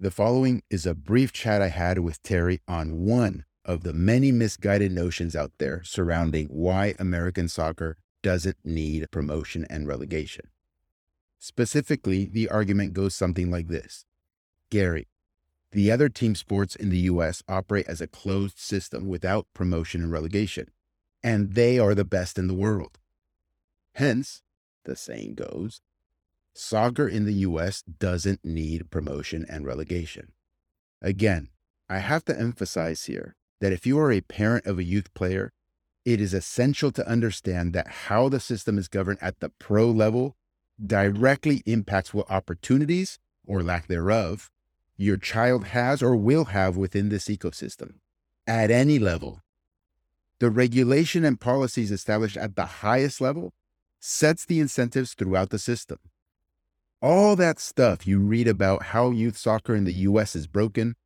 The following is a brief chat I had with Terry on one of the many misguided notions out there surrounding why American soccer doesn't need promotion and relegation. Specifically, the argument goes something like this Gary, the other team sports in the US operate as a closed system without promotion and relegation, and they are the best in the world. Hence, the saying goes, Soccer in the US doesn't need promotion and relegation. Again, I have to emphasize here that if you are a parent of a youth player, it is essential to understand that how the system is governed at the pro level directly impacts what opportunities, or lack thereof, your child has or will have within this ecosystem at any level. The regulation and policies established at the highest level sets the incentives throughout the system all that stuff you read about how youth soccer in the US is broken,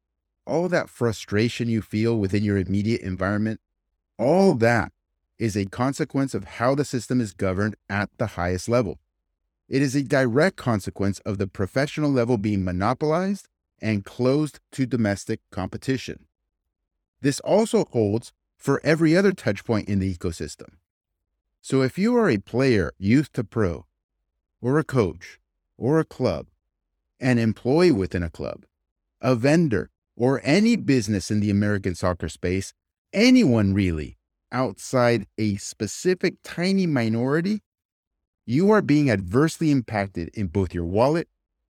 all that frustration you feel within your immediate environment, all that is a consequence of how the system is governed at the highest level. It is a direct consequence of the professional level being monopolized and closed to domestic competition. This also holds for every other touchpoint in the ecosystem. So if you are a player, youth to pro, or a coach, or a club, an employee within a club, a vendor, or any business in the American soccer space, anyone really outside a specific tiny minority, you are being adversely impacted in both your wallet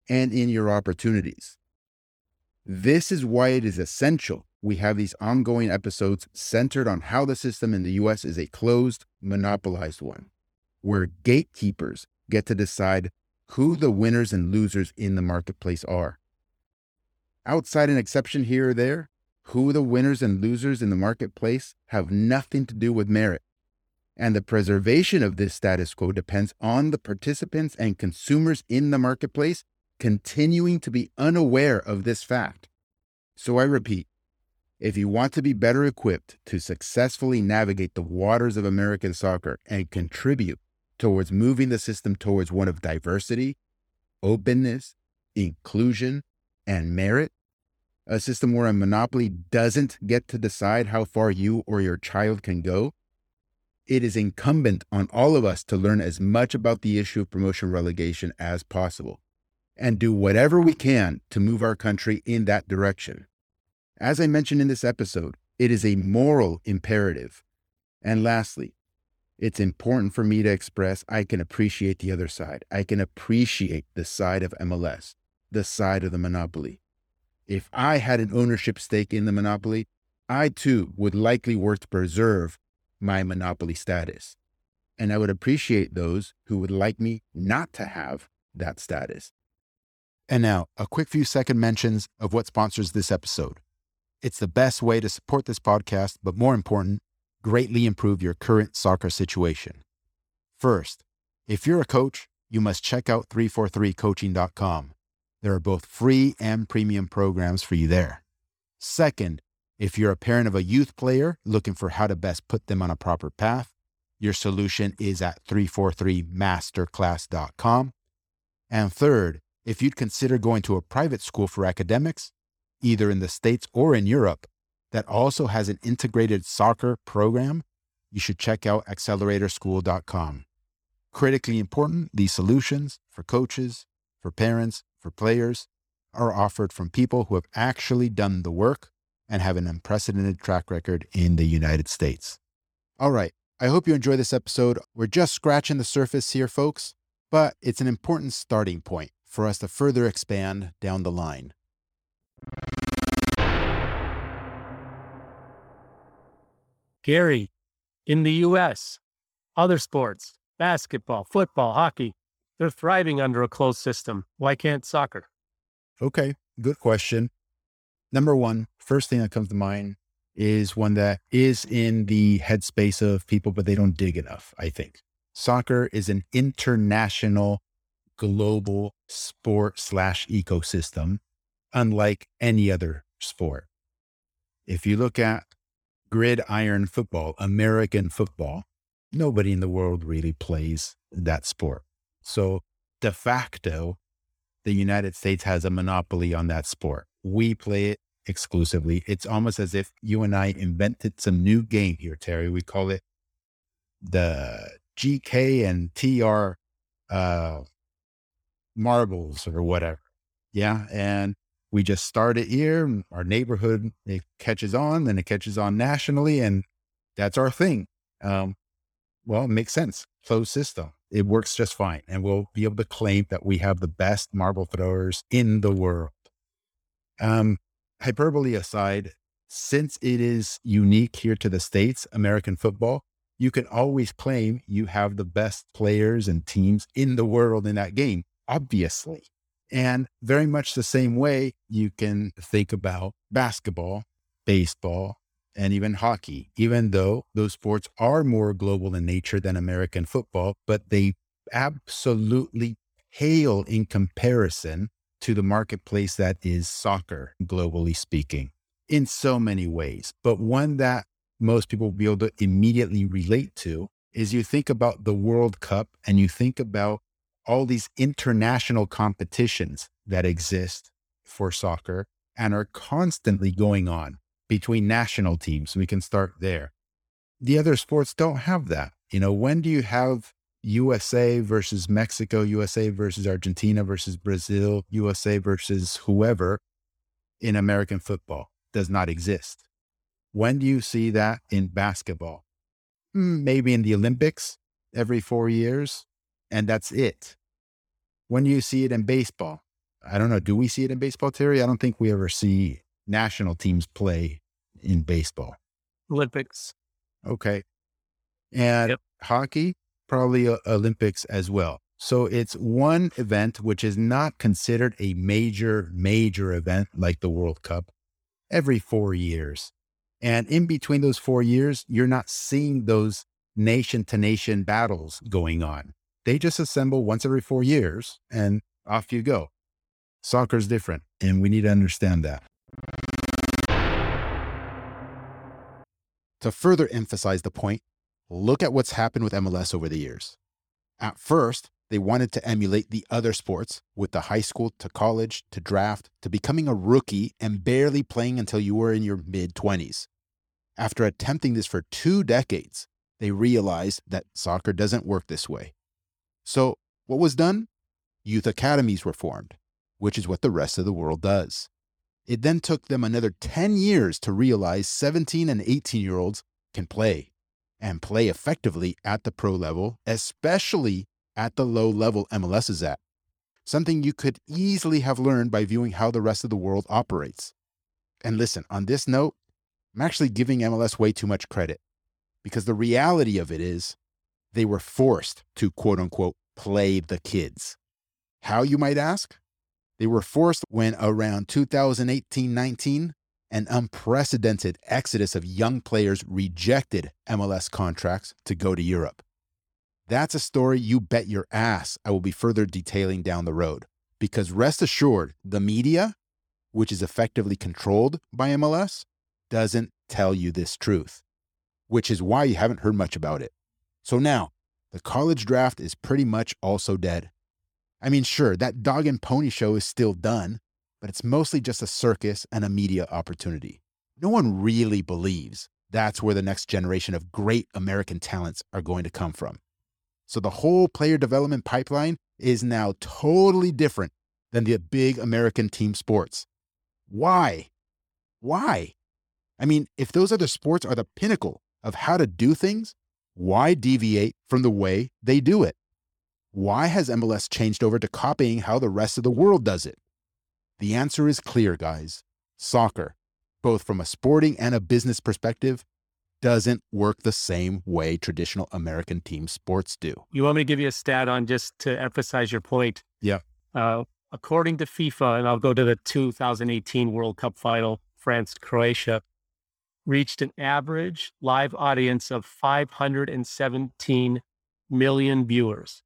and in your opportunities. This is why it is essential we have these ongoing episodes centered on how the system in the US is a closed, monopolized one, where gatekeepers get to decide who the winners and losers in the marketplace are. Outside an exception here or there, who the winners and losers in the marketplace have nothing to do with merit. And the preservation of this status quo depends on the participants and consumers in the marketplace continuing to be unaware of this fact. So I repeat, if you want to be better equipped to successfully navigate the waters of American soccer and contribute towards moving the system towards one of diversity, openness, inclusion, and merit. A system where a monopoly doesn't get to decide how far you or your child can go. It is incumbent on all of us to learn as much about the issue of promotion relegation as possible and do whatever we can to move our country in that direction. As I mentioned in this episode, it is a moral imperative. And lastly, it's important for me to express I can appreciate the other side. I can appreciate the side of MLS, the side of the monopoly. If I had an ownership stake in the monopoly, I too would likely work to preserve my monopoly status. And I would appreciate those who would like me not to have that status. And now, a quick few second mentions of what sponsors this episode. It's the best way to support this podcast, but more important, greatly improve your current soccer situation. First, if you're a coach, you must check out 343coaching.com. There are both free and premium programs for you there. Second, if you're a parent of a youth player looking for how to best put them on a proper path, your solution is at 343masterclass.com. And third, if you'd consider going to a private school for academics, either in the States or in Europe, that also has an integrated soccer program, you should check out acceleratorschool.com. Critically important, these solutions for coaches, for parents, for players are offered from people who have actually done the work and have an unprecedented track record in the United States. All right, I hope you enjoy this episode. We're just scratching the surface here, folks, but it's an important starting point for us to further expand down the line. Gary, in the US, other sports, basketball, football, hockey, they're thriving under a closed system. Why can't soccer? Okay, good question. Number one, first thing that comes to mind is one that is in the headspace of people, but they don't dig enough, I think. Soccer is an international, global sport slash ecosystem, unlike any other sport. If you look at gridiron football, American football, nobody in the world really plays that sport. So de facto, the United States has a monopoly on that sport. We play it exclusively. It's almost as if you and I invented some new game here, Terry. We call it the GK and TR uh, marbles or whatever. Yeah. And we just start it here. Our neighborhood, it catches on, then it catches on nationally, and that's our thing. Um, well, it makes sense. Closed system. It works just fine. And we'll be able to claim that we have the best marble throwers in the world. Um, hyperbole aside, since it is unique here to the States, American football, you can always claim you have the best players and teams in the world in that game, obviously. And very much the same way, you can think about basketball, baseball, and even hockey, even though those sports are more global in nature than American football, but they absolutely pale in comparison to the marketplace that is soccer, globally speaking, in so many ways. But one that most people will be able to immediately relate to is you think about the World Cup and you think about all these international competitions that exist for soccer and are constantly going on between national teams. We can start there. The other sports don't have that. You know, when do you have USA versus Mexico, USA versus Argentina versus Brazil, USA versus whoever in American football? Does not exist. When do you see that in basketball? Hmm, maybe in the Olympics every four years, and that's it. When you see it in baseball? I don't know. Do we see it in baseball, Terry? I don't think we ever see national teams play in baseball. Olympics. Okay. And yep. hockey, probably uh, Olympics as well. So it's one event which is not considered a major, major event like the World Cup every four years. And in between those four years, you're not seeing those nation to nation battles going on. They just assemble once every four years and off you go. Soccer's different, and we need to understand that. To further emphasize the point, look at what's happened with MLS over the years. At first, they wanted to emulate the other sports with the high school to college to draft to becoming a rookie and barely playing until you were in your mid 20s. After attempting this for two decades, they realized that soccer doesn't work this way. So, what was done? Youth academies were formed, which is what the rest of the world does. It then took them another 10 years to realize 17 and 18 year olds can play and play effectively at the pro level, especially at the low level MLS is at. Something you could easily have learned by viewing how the rest of the world operates. And listen, on this note, I'm actually giving MLS way too much credit because the reality of it is they were forced to quote unquote play the kids. How, you might ask? They were forced when around 2018 19, an unprecedented exodus of young players rejected MLS contracts to go to Europe. That's a story you bet your ass I will be further detailing down the road. Because rest assured, the media, which is effectively controlled by MLS, doesn't tell you this truth, which is why you haven't heard much about it. So now, the college draft is pretty much also dead. I mean, sure, that dog and pony show is still done, but it's mostly just a circus and a media opportunity. No one really believes that's where the next generation of great American talents are going to come from. So the whole player development pipeline is now totally different than the big American team sports. Why? Why? I mean, if those other sports are the pinnacle of how to do things, why deviate from the way they do it? Why has MLS changed over to copying how the rest of the world does it? The answer is clear, guys. Soccer, both from a sporting and a business perspective, doesn't work the same way traditional American team sports do. You want me to give you a stat on just to emphasize your point? Yeah. Uh, according to FIFA, and I'll go to the 2018 World Cup final, France Croatia, reached an average live audience of 517 million viewers,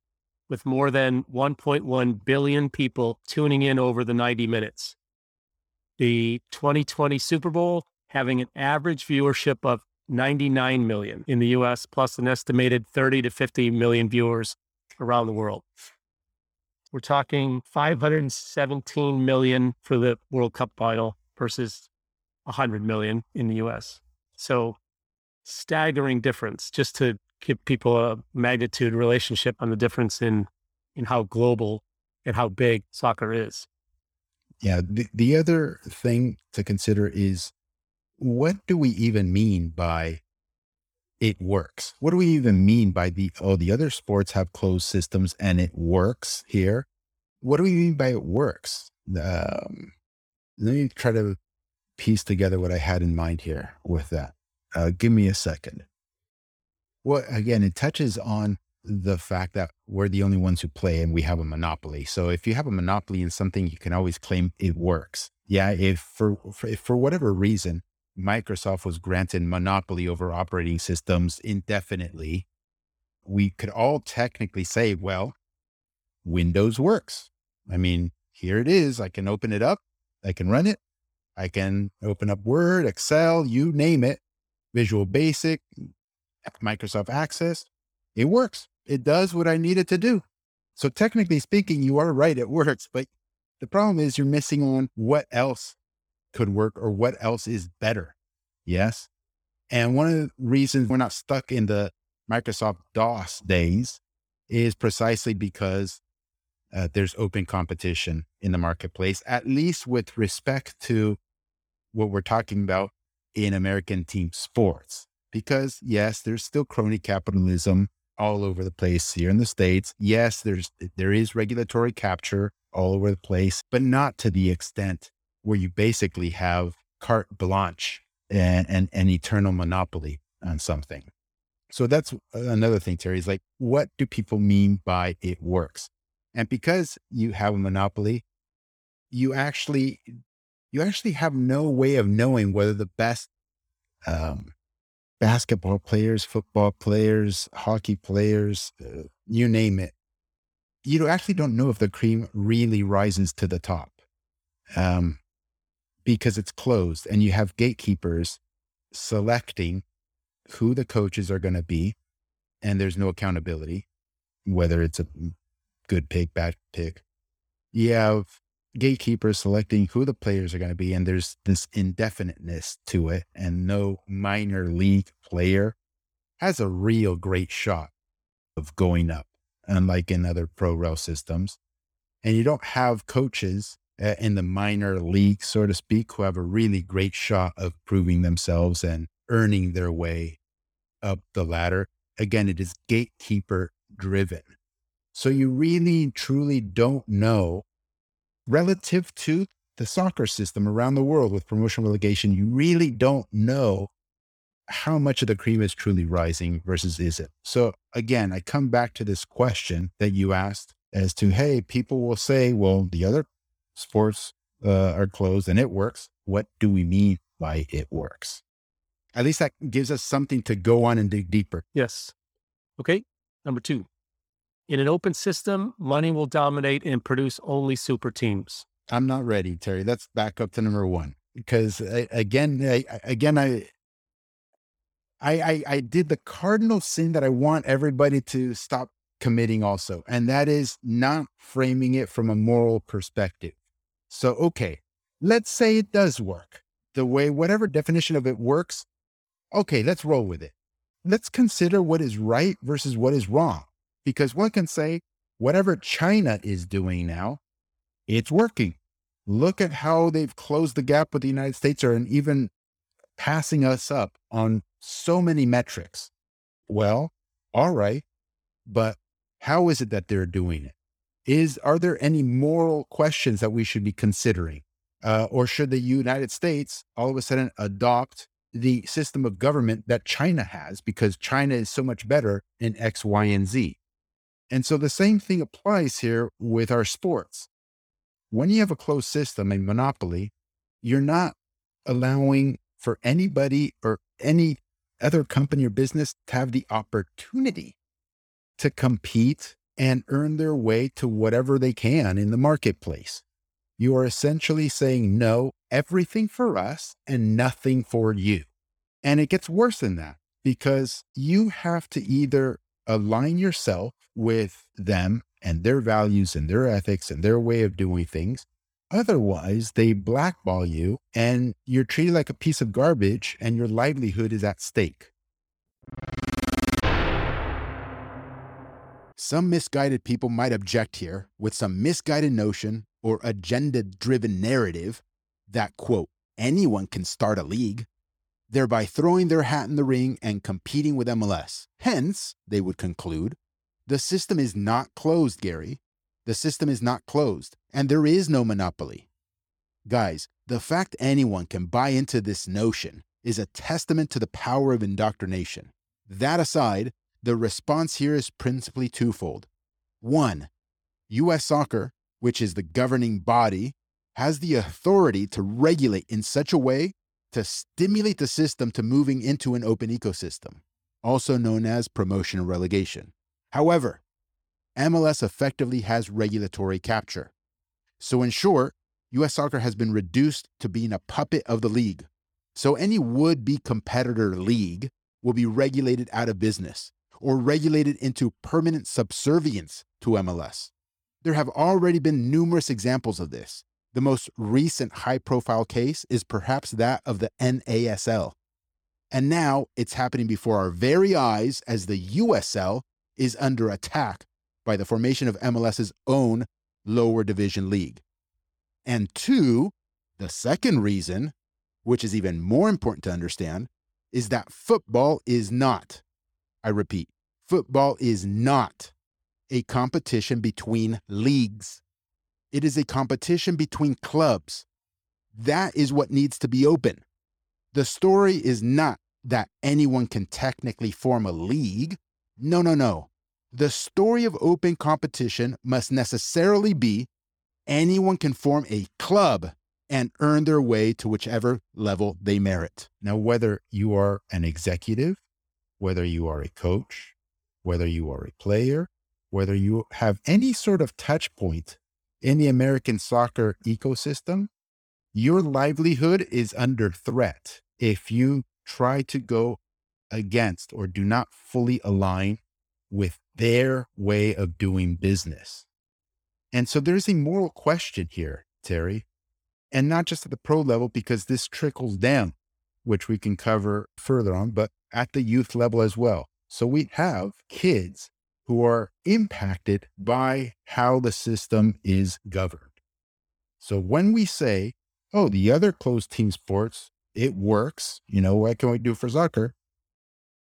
with more than 1.1 billion people tuning in over the 90 minutes. The 2020 Super Bowl having an average viewership of 99 million in the US, plus an estimated 30 to 50 million viewers around the world. We're talking 517 million for the World Cup final versus 100 million in the US. So staggering difference just to give people a magnitude relationship on the difference in in how global and how big soccer is. Yeah. The, the other thing to consider is what do we even mean by it works? What do we even mean by the, oh, the other sports have closed systems and it works here? What do we mean by it works? Um, let me try to piece together what I had in mind here with that. Uh, give me a second. Well, again, it touches on the fact that we're the only ones who play and we have a monopoly. So if you have a monopoly in something, you can always claim it works. Yeah, if for, for if for whatever reason Microsoft was granted monopoly over operating systems indefinitely, we could all technically say, well, Windows works. I mean, here it is. I can open it up. I can run it. I can open up Word, Excel, you name it, Visual Basic, Microsoft Access. It works. It does what I need it to do. So technically speaking, you are right. It works, but the problem is you're missing on what else could work or what else is better. Yes. And one of the reasons we're not stuck in the Microsoft DOS days is precisely because uh, there's open competition in the marketplace, at least with respect to what we're talking about in American team sports. Because yes, there's still crony capitalism all over the place here in the States. Yes, there's there is regulatory capture all over the place, but not to the extent where you basically have carte blanche and, and an eternal monopoly on something. So that's another thing, Terry, is like, what do people mean by it works? And because you have a monopoly, you actually you actually have no way of knowing whether the best um, basketball players, football players, hockey players, uh, you name it, you actually don't know if the cream really rises to the top. Um, because it's closed and you have gatekeepers selecting who the coaches are going to be and there's no accountability whether it's a good pick bad pick you have gatekeepers selecting who the players are going to be and there's this indefiniteness to it and no minor league player has a real great shot of going up unlike in other pro rel systems and you don't have coaches uh, in the minor league, so to speak, who have a really great shot of proving themselves and earning their way up the ladder. Again, it is gatekeeper driven. So you really, truly don't know relative to the soccer system around the world with promotion relegation. You really don't know how much of the cream is truly rising versus is it. So again, I come back to this question that you asked as to, hey, people will say, well, the other sports uh, are closed and it works. What do we mean by it works? At least that gives us something to go on and dig deeper. Yes. Okay. Number two, in an open system, money will dominate and produce only super teams. I'm not ready, Terry. Let's back up to number one because uh, I, again, I, again, I, I, I did the cardinal sin that I want everybody to stop committing also, and that is not framing it from a moral perspective. So, okay, let's say it does work the way, whatever definition of it works. Okay, let's roll with it. Let's consider what is right versus what is wrong. Because one can say, whatever China is doing now, it's working. Look at how they've closed the gap with the United States or even passing us up on so many metrics. Well, all right, but how is it that they're doing it? is are there any moral questions that we should be considering? Uh, or should the United States all of a sudden adopt the system of government that China has because China is so much better in X, Y, and Z? And so the same thing applies here with our sports. When you have a closed system, a monopoly, you're not allowing for anybody or any other company or business to have the opportunity to compete and earn their way to whatever they can in the marketplace. You are essentially saying no, everything for us and nothing for you. And it gets worse than that because you have to either align yourself with them and their values and their ethics and their way of doing things. Otherwise, they blackball you and you're treated like a piece of garbage and your livelihood is at stake. Some misguided people might object here with some misguided notion or agenda driven narrative that, quote, anyone can start a league, thereby throwing their hat in the ring and competing with MLS. Hence, they would conclude, the system is not closed, Gary. The system is not closed, and there is no monopoly. Guys, the fact anyone can buy into this notion is a testament to the power of indoctrination. That aside, the response here is principally twofold. One, US soccer, which is the governing body, has the authority to regulate in such a way to stimulate the system to moving into an open ecosystem, also known as promotion and relegation. However, MLS effectively has regulatory capture. So, in short, US soccer has been reduced to being a puppet of the league. So, any would be competitor league will be regulated out of business or regulated into permanent subservience to MLS. There have already been numerous examples of this. The most recent high profile case is perhaps that of the NASL. And now it's happening before our very eyes as the USL is under attack by the formation of MLS's own lower division league. And two, the second reason, which is even more important to understand, is that football is not, I repeat, football is not a competition between leagues. It is a competition between clubs. That is what needs to be open. The story is not that anyone can technically form a league. No, no, no. The story of open competition must necessarily be anyone can form a club and earn their way to whichever level they merit. Now, whether you are an executive, whether you are a coach, whether you are a player, whether you have any sort of touch point in the American soccer ecosystem, your livelihood is under threat if you try to go against or do not fully align with their way of doing business. And so there's a moral question here, Terry, and not just at the pro level, because this trickles down, which we can cover further on, but at the youth level as well. So we have kids who are impacted by how the system is governed. So when we say, oh, the other closed team sports, it works, you know, what can we do for soccer?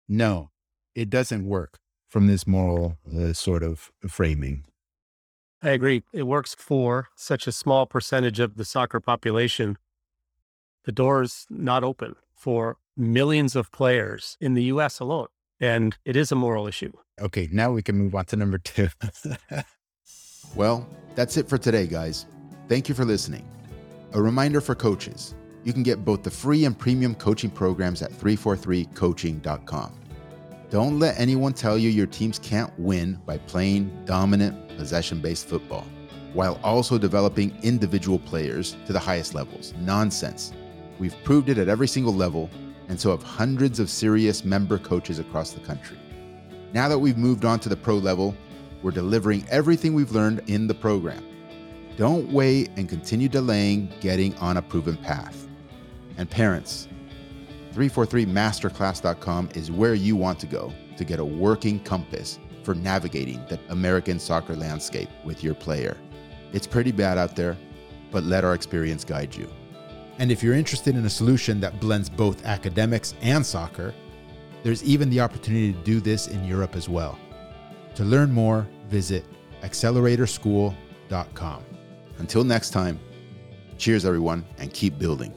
No, it doesn't work from this moral uh, sort of framing. I agree. It works for such a small percentage of the soccer population. The door's not open for millions of players in the US alone. And it is a moral issue. Okay, now we can move on to number two. well, that's it for today, guys. Thank you for listening. A reminder for coaches you can get both the free and premium coaching programs at 343coaching.com. Don't let anyone tell you your teams can't win by playing dominant, possession based football, while also developing individual players to the highest levels. Nonsense. We've proved it at every single level, and so have hundreds of serious member coaches across the country. Now that we've moved on to the pro level, we're delivering everything we've learned in the program. Don't wait and continue delaying getting on a proven path. And parents, 343masterclass.com is where you want to go to get a working compass for navigating the American soccer landscape with your player. It's pretty bad out there, but let our experience guide you. And if you're interested in a solution that blends both academics and soccer, there's even the opportunity to do this in Europe as well. To learn more, visit acceleratorschool.com. Until next time, cheers everyone and keep building.